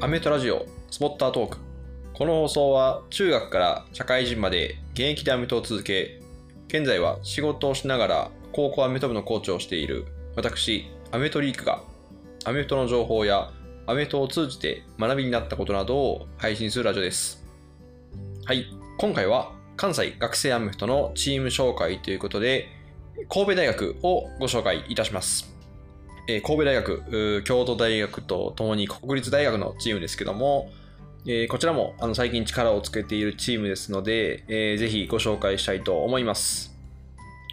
アメトラジオスポッタートーク。この放送は中学から社会人まで現役でアメトを続け、現在は仕事をしながら高校アメト部のコーチをしている私、アメトリークがアメフトの情報やアメフトを通じて学びになったことなどを配信するラジオです。はい、今回は関西学生アメフトのチーム紹介ということで、神戸大学をご紹介いたします。え神戸大学、京都大学とともに国立大学のチームですけども、えーこちらもあの最近力をつけているチームですので、えーぜひご紹介したいと思います。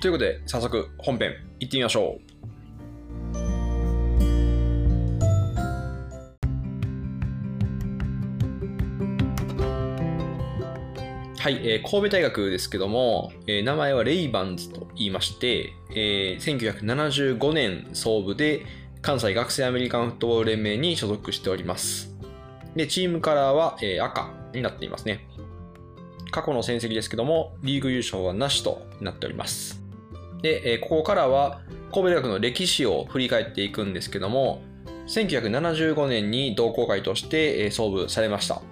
ということで、早速本編行ってみましょう。はい、えー神戸大学ですけども、えー名前はレイバンズと言いまして、えー1975年創部で関西学生アメリカンフットボール連盟に所属しております。で、チームカラーは、えー赤になっていますね。過去の戦績ですけども、リーグ優勝はなしとなっております。で、えーここからは神戸大学の歴史を振り返っていくんですけども、1975年に同好会として創部されました。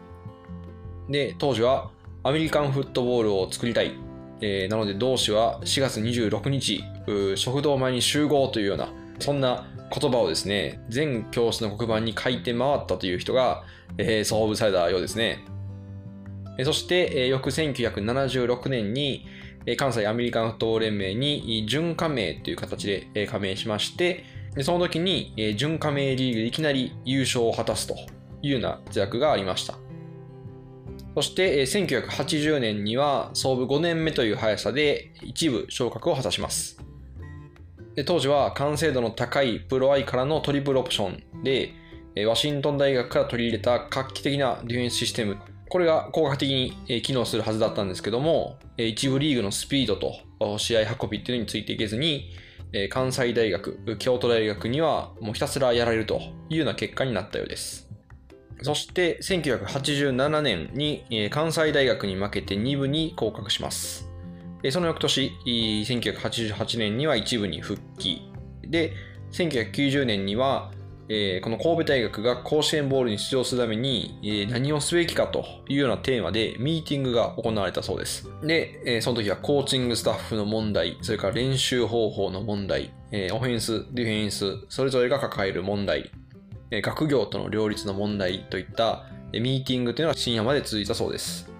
で、当時はアメリカンフットボールを作りたい。えーなので同志は4月26日、食堂前に集合というような、そんな言葉をですね、全教室の黒板に書いて回ったという人が、えー創部されたようですね。そして、えー翌1976年に、関西アメリカンフットボール連盟に準加盟という形で加盟しまして、その時に準加盟リーグでいきなり優勝を果たすというような活躍がありました。そして、1980年には創部5年目という速さで一部昇格を果たします。当時は完成度の高いプロアイからのトリプルオプションで、ワシントン大学から取り入れた画期的なディフェンスシステム。これが効果的に機能するはずだったんですけども、一部リーグのスピードと試合運びっていうのについていけずに、関西大学、京都大学にはもうひたすらやられるというような結果になったようです。そして1987年に関西大学に負けて2部に降格します。その翌年、1988年には1部に復帰。で、1990年には、この神戸大学が甲子園ボールに出場するために、何をすべきかというようなテーマでミーティングが行われたそうです。で、その時はコーチングスタッフの問題、それから練習方法の問題、オフェンス、ディフェンス、それぞれが抱える問題、学業との両立の問題といったミーティングというのは深夜まで続いたそうです。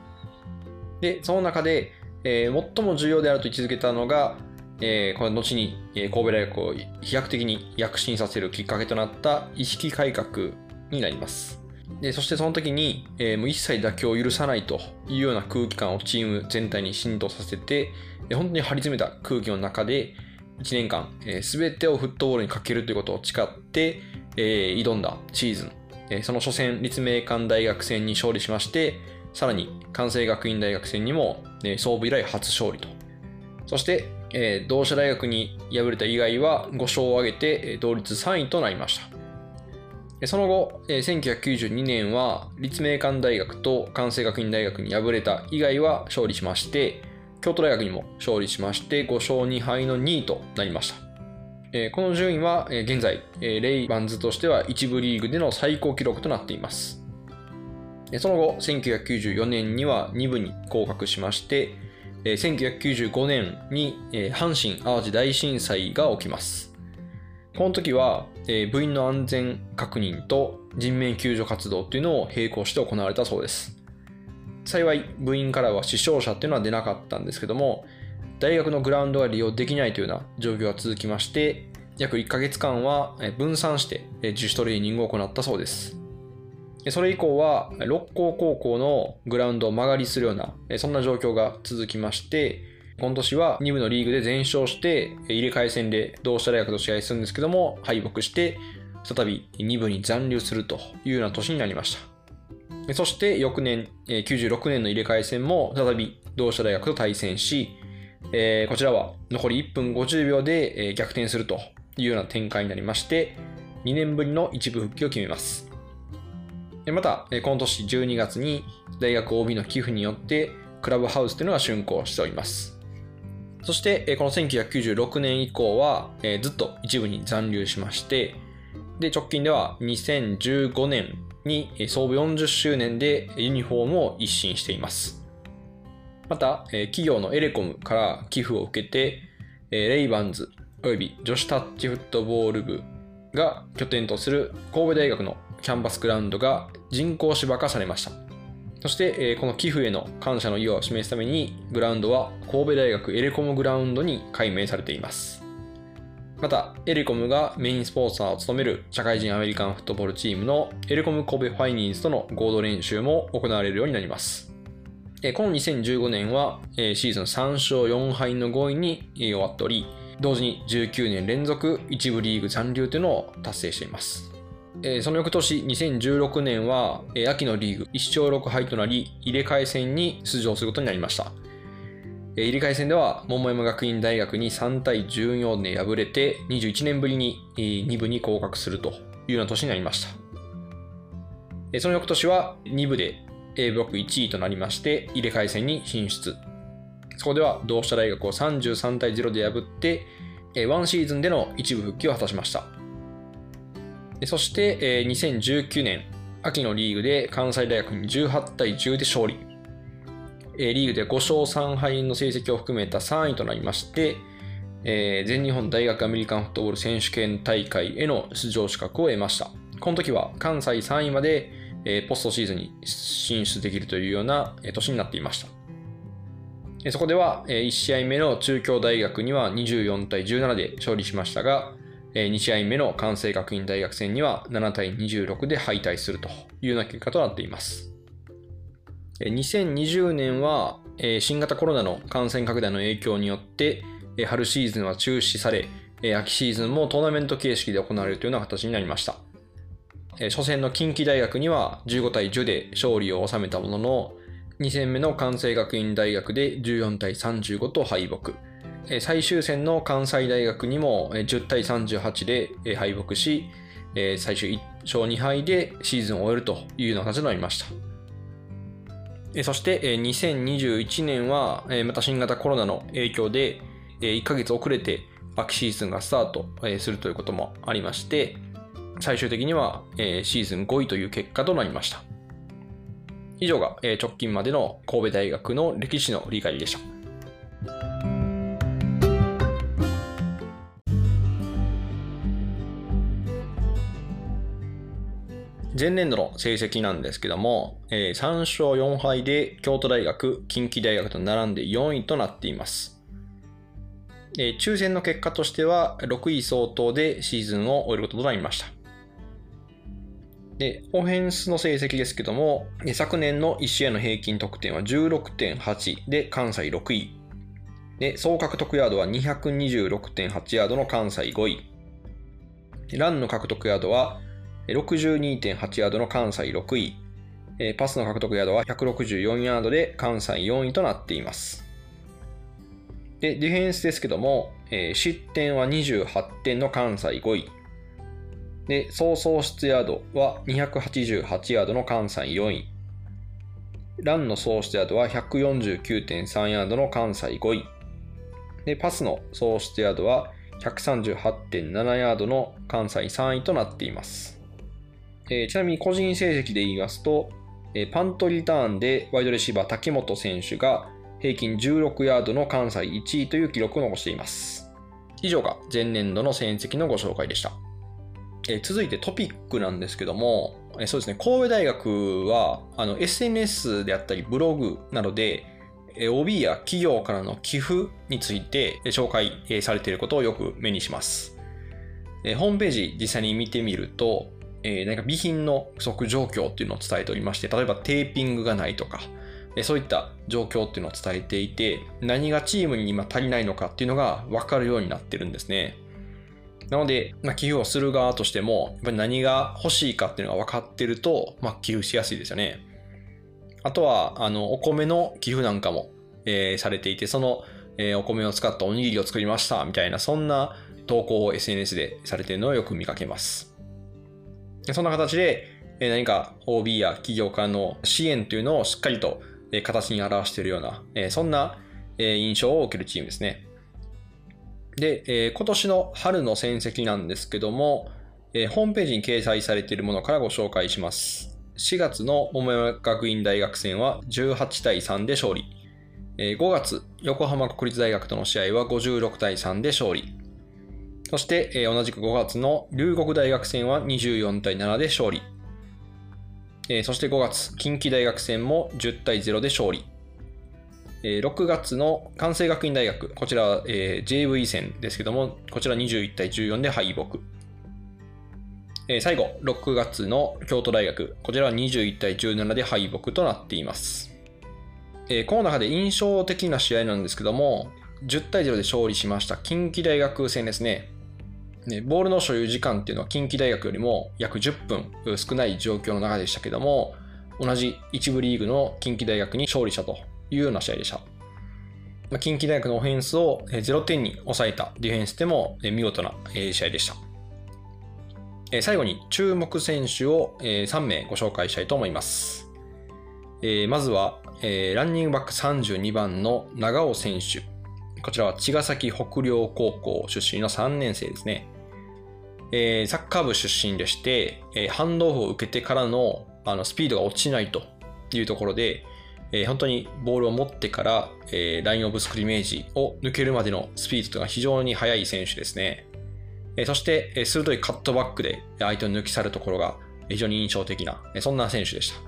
で、その中で、えー最も重要であると位置づけたのが、えーこの後に、神戸大学を飛躍的に躍進させるきっかけとなった意識改革になります。でそしてその時に、えーもう一切妥協を許さないというような空気感をチーム全体に浸透させて、えー本当に張り詰めた空気の中で1年間、えー全てをフットボールにかけるということを誓って、えー挑んだシーズン、えーその初戦立命館大学戦に勝利しましてさらに関西学院大学戦にも、えー創部以来初勝利と。そして、えー同志社大学に敗れた以外は5勝を挙げて、えー同率3位となりました。その後、えー1992年は立命館大学と関西学院大学に敗れた以外は勝利しまして京都大学にも勝利しまして5勝2敗の2位となりました。えこの順位は、え現在、えレイバンズとしては一部リーグでの最高記録となっています。えその後、1994年には2部に降格しまして、え1995年に、え阪神・淡路大震災が起きます。この時は、え部員の安全確認と人命救助活動というのを並行して行われたそうです。幸い、部員からは死傷者っていうのは出なかったんですけども、大学のグラウンドが利用できないというような状況が続きまして、約1ヶ月間は分散して自主トレーニングを行ったそうです。それ以降は、六甲高校のグラウンドを間借りするような、そんな状況が続きまして、今年は2部のリーグで全勝して、入れ替え戦で同志社大学と試合するんですけども、敗北して、再び2部に残留するというような年になりました。そして翌年、96年の入れ替え戦も再び同志社大学と対戦し、えーこちらは残り1分50秒で、え逆転するというような展開になりまして、2年ぶりの一部復帰を決めます。また、この年12月に大学 OB の寄付によって、クラブハウスというのが竣工しております。そして、この1996年以降は、ずっと一部に残留しまして、で、直近では2015年に創部40周年でユニフォームを一新しています。また、企業のエレコムから寄付を受けて、レイバンズ及び女子タッチフットボール部が拠点とする神戸大学のキャンバスグラウンドが人工芝化されました。そして、この寄付への感謝の意を示すために、グラウンドは神戸大学エレコムグラウンドに改名されています。また、エレコムがメインスポンサーを務める社会人アメリカンフットボールチームのエレコム神戸ファイニーズとの合同練習も行われるようになります。えこの2015年はシーズン3勝4敗の5位に終わっており、同時に19年連続1部リーグ残留というのを達成しています。えその翌年2016年は秋のリーグ1勝6敗となり入れ替え戦に出場することになりました。え入れ替え戦では桃山学院大学に3対14で敗れて21年ぶりに2部に降格するというような年になりました。えその翌年は2部で A ブロック1位となりまして入れ替え戦に進出。そこでは同志社大学を33対0で破って1シーズンでの一部復帰を果たしました。そして2019年秋のリーグで関西大学に18対10で勝利。リーグで5勝3敗の成績を含めた3位となりまして、えー、全日本大学アメリカンフットボール選手権大会への出場資格を得ました。この時は関西3位まで、えー、ポストシーズンに進出できるというような、えー、年になっていました。えそこでは、え1試合目の中京大学には24対17で勝利しましたが、え2試合目の関西学院大学戦には7対26で敗退するというような結果となっています。2020年は新型コロナの感染拡大の影響によって春シーズンは中止され秋シーズンもトーナメント形式で行われるというような形になりました初戦の近畿大学には15対10で勝利を収めたものの2戦目の関西学院大学で14対35と敗北。最終戦の関西大学にも10対38で敗北し最終1勝2敗でシーズンを終えるというような形になりました。そして2021年はまた新型コロナの影響で1ヶ月遅れて秋シーズンがスタートするということもありまして最終的にはシーズン5位という結果となりました以上が直近までの神戸大学の歴史の理解でした前年度の成績なんですけども、えー、3勝4敗で京都大学、近畿大学と並んで4位となっています。えー、抽選の結果としては6位相当でシーズンを終えることとなりました。で、オフェンスの成績ですけども、昨年の1試合の平均得点は16.8で関西6位。で、総獲得ヤードは226.8ヤードの関西5位。ランの獲得ヤードは62.8ヤードの関西6位、パスの獲得ヤードは164ヤードで関西4位となっています。で、ディフェンスですけども、失点は28点の関西5位。で、総喪失ヤードは288ヤードの関西4位。ランの総失ヤードは149.3ヤードの関西5位。で、パスの総失ヤードは138.7ヤードの関西3位となっています。えー、ちなみに個人成績で言いますと、えー、パントリターンでワイドレシーバー滝本選手が平均16ヤードの関西1位という記録を残しています。以上が前年度の戦績のご紹介でした。えー、続いてトピックなんですけども、えー、そうですね、神戸大学はあの SNS であったりブログなどでえ OB や企業からの寄付について紹介されていることをよく目にします。えホームページ実際に見てみると、えー、なんか備品の不足状況っていうのを伝えておりまして、例えばテーピングがないとか、そういった状況っていうのを伝えていて、何がチームに今足りないのかっていうのが分かるようになってるんですね。なので、まあ、寄付をする側としても、やっぱり何が欲しいかっていうのが分かってると、まあ、寄付しやすいですよね。あとは、あの、お米の寄付なんかも、えー、されていて、その、えー、お米を使ったおにぎりを作りました、みたいな、そんな投稿を SNS でされてるのをよく見かけます。そんな形でえ何か OB や企業からの支援というのをしっかりとえ形に表しているようなえ、そんなえ印象を受けるチームですね。で、今年の春の戦績なんですけども、ホームページに掲載されているものからご紹介します。4月の桃山学院大学戦は18対3で勝利。5月、横浜国立大学との試合は56対3で勝利。そして、同じく5月の龍谷大学戦は24対7で勝利。そして5月、近畿大学戦も10対0で勝利。6月の関西学院大学、こちらは JV 戦ですけども、こちら21対14で敗北。最後、6月の京都大学、こちらは21対17で敗北となっています。この中で印象的な試合なんですけども、10対0で勝利しました近畿大学戦ですね。ね、ボールの所有時間っていうのは近畿大学よりも約10分少ない状況の中でしたけども、同じ一部リーグの近畿大学に勝利したというような試合でした。ま近畿大学のオフェンスを0点に抑えたディフェンスでも見事な試合でした。最後に注目選手を3名ご紹介したいと思います。まずは、ランニングバック32番の長尾選手。こちらは茅ヶ崎北陵高校出身の3年生ですね。サッカー部出身でして、ハンドオフを受けてからのあのスピードが落ちないというところで、え本当にボールを持ってからえ、ラインオブスクリメージを抜けるまでのスピードが非常に速い選手ですねえ。そしてえ、鋭いカットバックで相手を抜き去るところが非常に印象的なえ、そんな選手でした。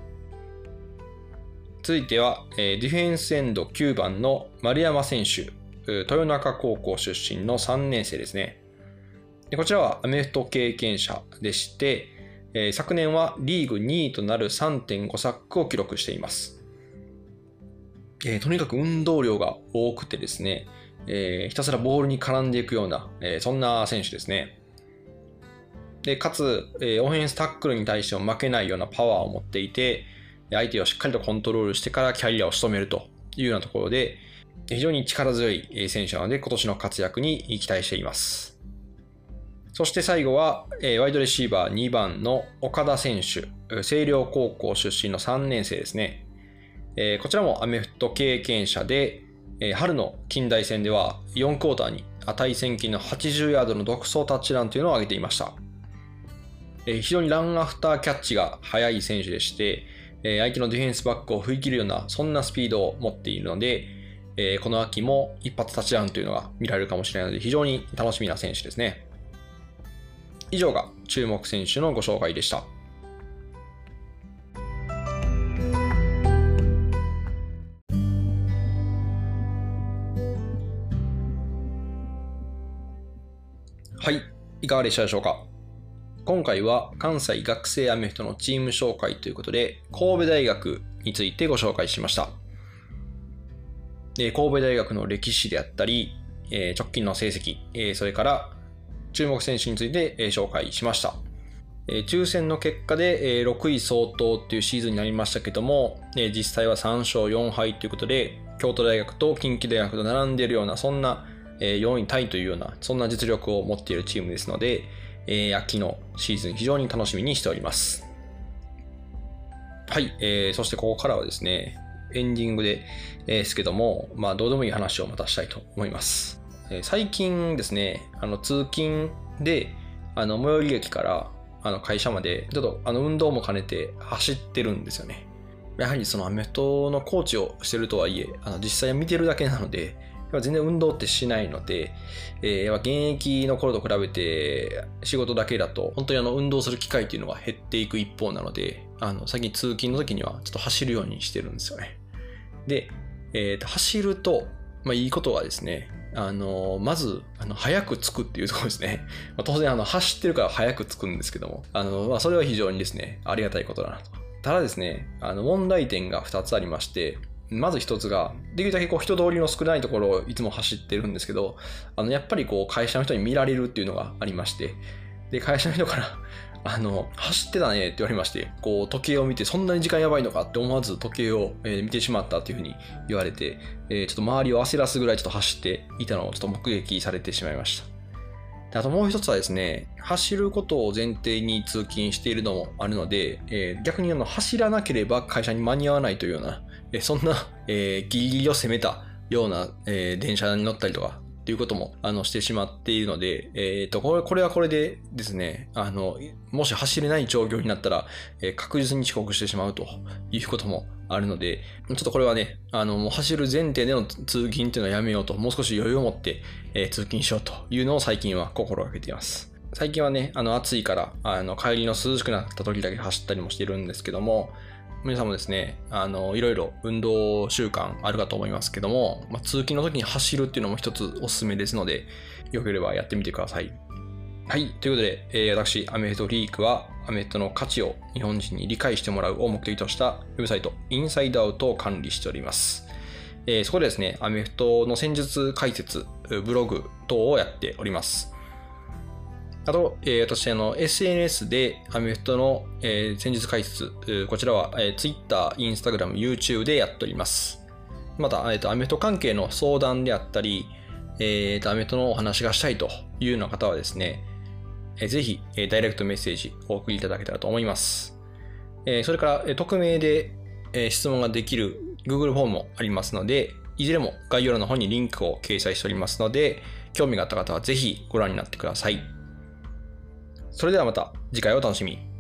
続いてはえ、ディフェンスエンド9番の丸山選手、豊中高校出身の3年生ですね。こちらはアメフト経験者でして、昨年はリーグ2位となる3.5サックを記録しています。えとにかく運動量が多くてですね、えー、ひたすらボールに絡んでいくような、えー、そんな選手ですね。で、かつ、え、オフェンスタックルに対しても負けないようなパワーを持っていて、相手をしっかりとコントロールしてからキャリアを仕留めるというようなところで、非常に力強い選手なので、今年の活躍に期待しています。そして最後は、えワイドレシーバー2番の岡田選手、星稜高校出身の3年生ですね。えこちらもアメフト経験者で、えー、春の近代戦では4クォーターに値千金の80ヤードの独走タッチランというのを挙げていました。えー、非常にランアフターキャッチが速い選手でして、えー、相手のディフェンスバックを振り切るようなそんなスピードを持っているので、えこの秋も一発タッチダウンというのが見られるかもしれないので非常に楽しみな選手ですね。以上が注目選手のご紹介でした。はい、いかがでしたでしょうか？今回は関西学生アメフトのチーム紹介ということで、神戸大学についてご紹介しました。神戸大学の歴史であったり、直近の成績、それから注目選手について紹介しました。抽選の結果で6位相当というシーズンになりましたけども、実際は3勝4敗ということで、京都大学と近畿大学と並んでいるような、そんな4位タイというような、そんな実力を持っているチームですので、秋のシーズン非常に楽しみにしております。はい、えー、そしてここからはですね、エンディングで、えー、ですけども、まあ、どうでもいい話をまたしたいと思います。えー、最近ですね、あの通勤で、あの最寄り駅からあの会社まで、ちょっとあの運動も兼ねて走ってるんですよね。やはりそのアメフトのコーチをしてるとはいえ、あの実際見てるだけなので、全然運動ってしないので、えー、現役の頃と比べて仕事だけだと本当にあの運動する機会っていうのが減っていく一方なので、あの最近通勤の時にはちょっと走るようにしてるんですよね。で、えー、と走ると、まあ、いいことはですね、あのまずあの早く着くっていうところですね。まあ、当然あの走ってるから早く着くんですけども、あのまあ、それは非常にですね、ありがたいことだなと。ただですね、あの問題点が2つありまして、まず一つが、できるだけこう人通りの少ないところをいつも走ってるんですけど、あの、やっぱりこう会社の人に見られるっていうのがありまして、で、会社の人から あの、走ってたねって言われまして、こう、時計を見て、そんなに時間やばいのかって思わず時計を、え見てしまったっていうふうに言われて、えちょっと周りを焦らすぐらいちょっと走っていたのをちょっと目撃されてしまいました。あともう一つはですね、走ることを前提に通勤しているのもあるので、えー、逆にあの走らなければ会社に間に合わないというような、えー、そんな、えー、ギリギリを攻めたような、え電車に乗ったりとかっていうことも、あの、してしまっているので、えっ、と、これ、これはこれでですね、あの、もし走れない状況になったら、えー確実に遅刻してしまうということもあるので、ちょっとこれはね、あの、もう走る前提での通勤っていうのはやめようと、もう少し余裕を持って、えー通勤しようというのを最近は心がけています。最近はね、あの、暑いから、あの、帰りの涼しくなった時だけ走ったりもしてるんですけども、皆さんもですね、あの、いろいろ運動習慣あるかと思いますけども、まあ、通勤の時に走るっていうのも一つおすすめですので、よければやってみてください。はい。ということで、えー私、アメフトリークは、アメフトの価値を日本人に理解してもらうを目的としたウェブサイト、インサイドアウトを管理しております。えーそこでですね、アメフトの戦術解説、ブログ等をやっております。あと、えー私、あの、SNS でアメフトの、えー戦術解説、こちらは、えー Twitter、Instagram、YouTube でやっております。また、えーと、アメフト関係の相談であったり、えーと、アメフトのお話がしたいというような方はですね、えーぜひ、えーダイレクトメッセージお送りいただけたらと思います。えーそれから、えー匿名で、えー質問ができる Google フォームもありますので、いずれも概要欄の方にリンクを掲載しておりますので、興味があった方はぜひご覧になってください。それではまた次回お楽しみに。